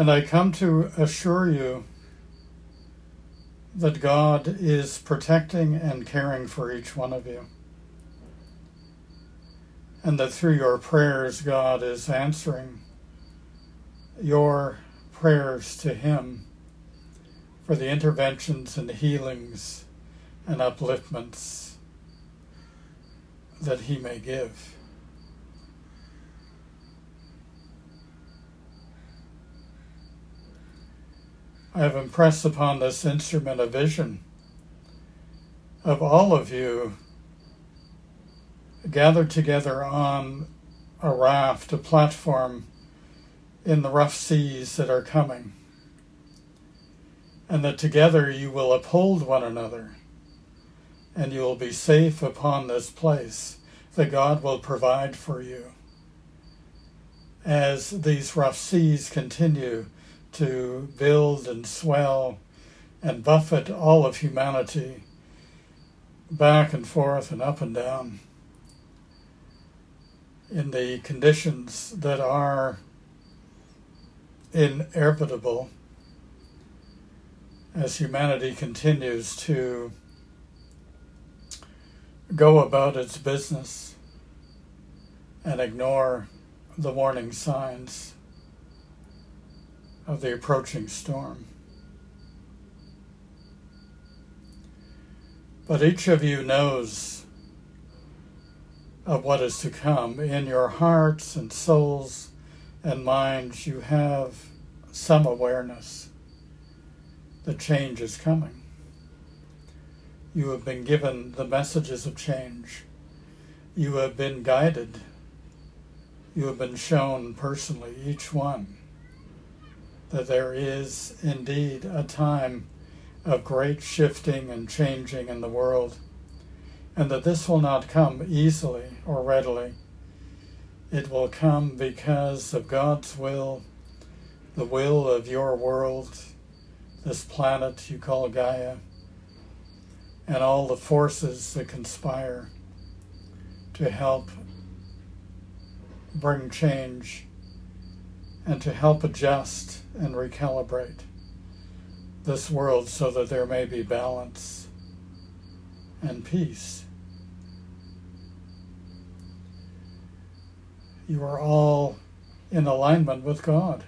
And I come to assure you that God is protecting and caring for each one of you. And that through your prayers, God is answering your prayers to Him for the interventions and healings and upliftments that He may give. I have impressed upon this instrument a vision of all of you gathered together on a raft, a platform in the rough seas that are coming, and that together you will uphold one another, and you will be safe upon this place that God will provide for you. As these rough seas continue to build and swell and buffet all of humanity back and forth and up and down in the conditions that are inevitable as humanity continues to go about its business and ignore the warning signs of the approaching storm. But each of you knows of what is to come. In your hearts and souls and minds, you have some awareness that change is coming. You have been given the messages of change. You have been guided. You have been shown personally, each one that there is indeed a time of great shifting and changing in the world, and that this will not come easily or readily. It will come because of God's will, the will of your world, this planet you call Gaia, and all the forces that conspire to help bring change and to help adjust and recalibrate this world so that there may be balance and peace. You are all in alignment with God,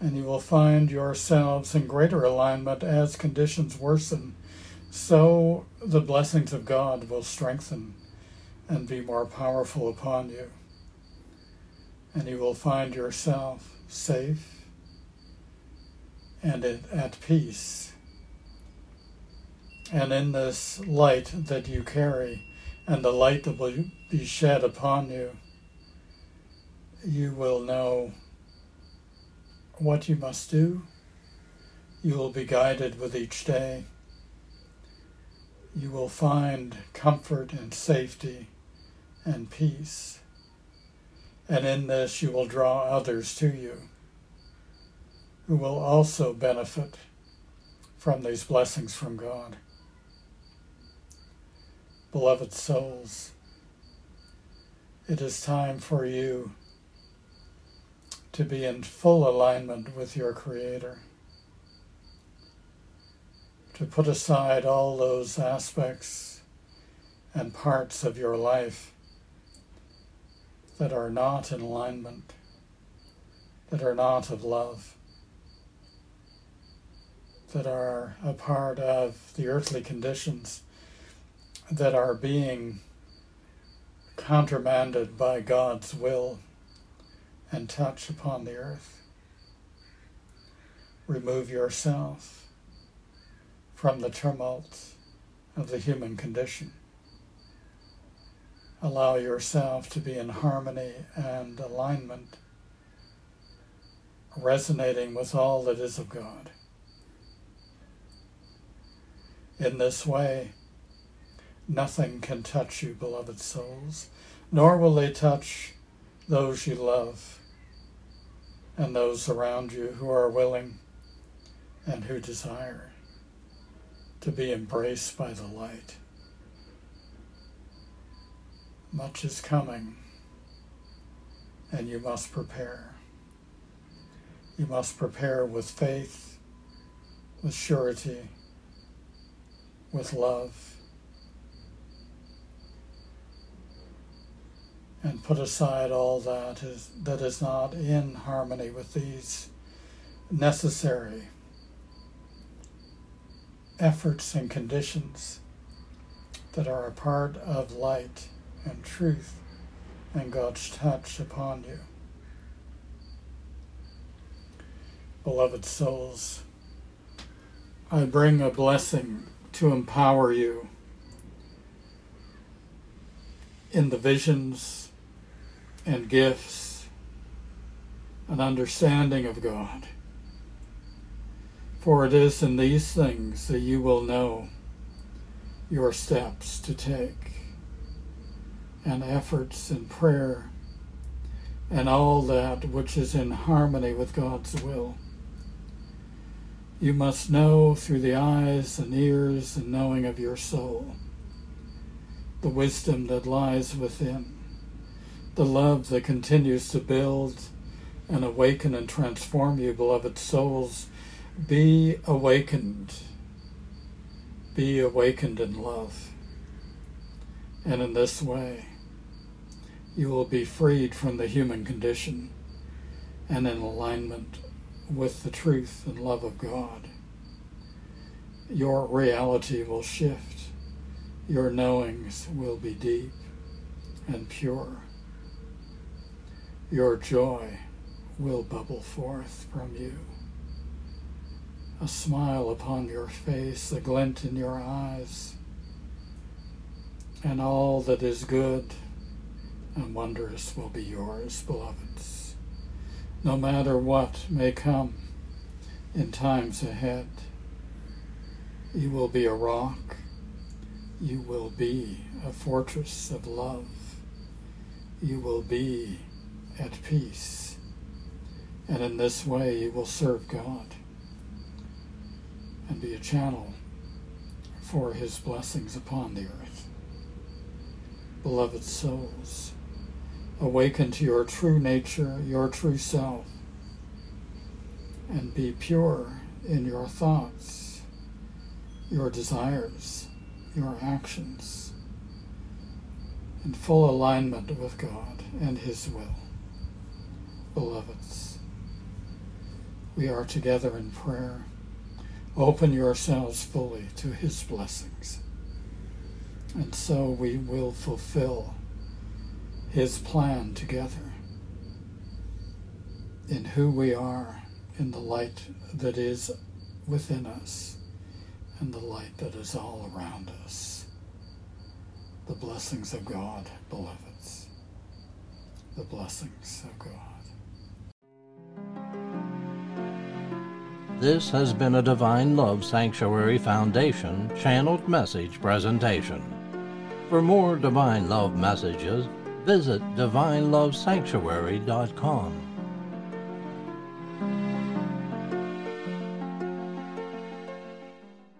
and you will find yourselves in greater alignment as conditions worsen. So the blessings of God will strengthen and be more powerful upon you, and you will find yourself safe, and at peace. And in this light that you carry, and the light that will be shed upon you, you will know what you must do. You will be guided with each day. You will find comfort and safety and peace and in this you will draw others to you who will also benefit from these blessings from God. Beloved souls, it is time for you to be in full alignment with your Creator, to put aside all those aspects and parts of your life that are not in alignment, that are not of love, that are a part of the earthly conditions that are being countermanded by God's will and touch upon the earth. Remove yourself from the tumult of the human condition allow yourself to be in harmony and alignment resonating with all that is of God. In this way, nothing can touch you, beloved souls, nor will they touch those you love and those around you who are willing and who desire to be embraced by the light. Much is coming, and you must prepare. You must prepare with faith, with surety, with love, and put aside all that is, that is not in harmony with these necessary efforts and conditions that are a part of light and truth and God's touch upon you. Beloved souls, I bring a blessing to empower you in the visions and gifts and understanding of God. For it is in these things that you will know your steps to take, and efforts and prayer, and all that which is in harmony with God's will. You must know through the eyes and ears and knowing of your soul the wisdom that lies within, the love that continues to build and awaken and transform you, beloved souls be awakened. Be awakened in love. And in this way, you will be freed from the human condition and in alignment with the truth and love of God. Your reality will shift. Your knowings will be deep and pure. Your joy will bubble forth from you a smile upon your face, a glint in your eyes, and all that is good and wondrous will be yours, beloveds, no matter what may come in times ahead. You will be a rock. You will be a fortress of love. You will be at peace. And in this way, you will serve God and be a channel for his blessings upon the earth. Beloved souls, awaken to your true nature, your true self, and be pure in your thoughts, your desires, your actions, in full alignment with God and His will. Beloveds, we are together in prayer Open yourselves fully to His blessings. And so we will fulfill His plan together in who we are, in the light that is within us, and the light that is all around us. The blessings of God, beloveds. The blessings of God. This has been a Divine Love Sanctuary Foundation channeled message presentation. For more Divine Love messages, visit divinelovesanctuary.com.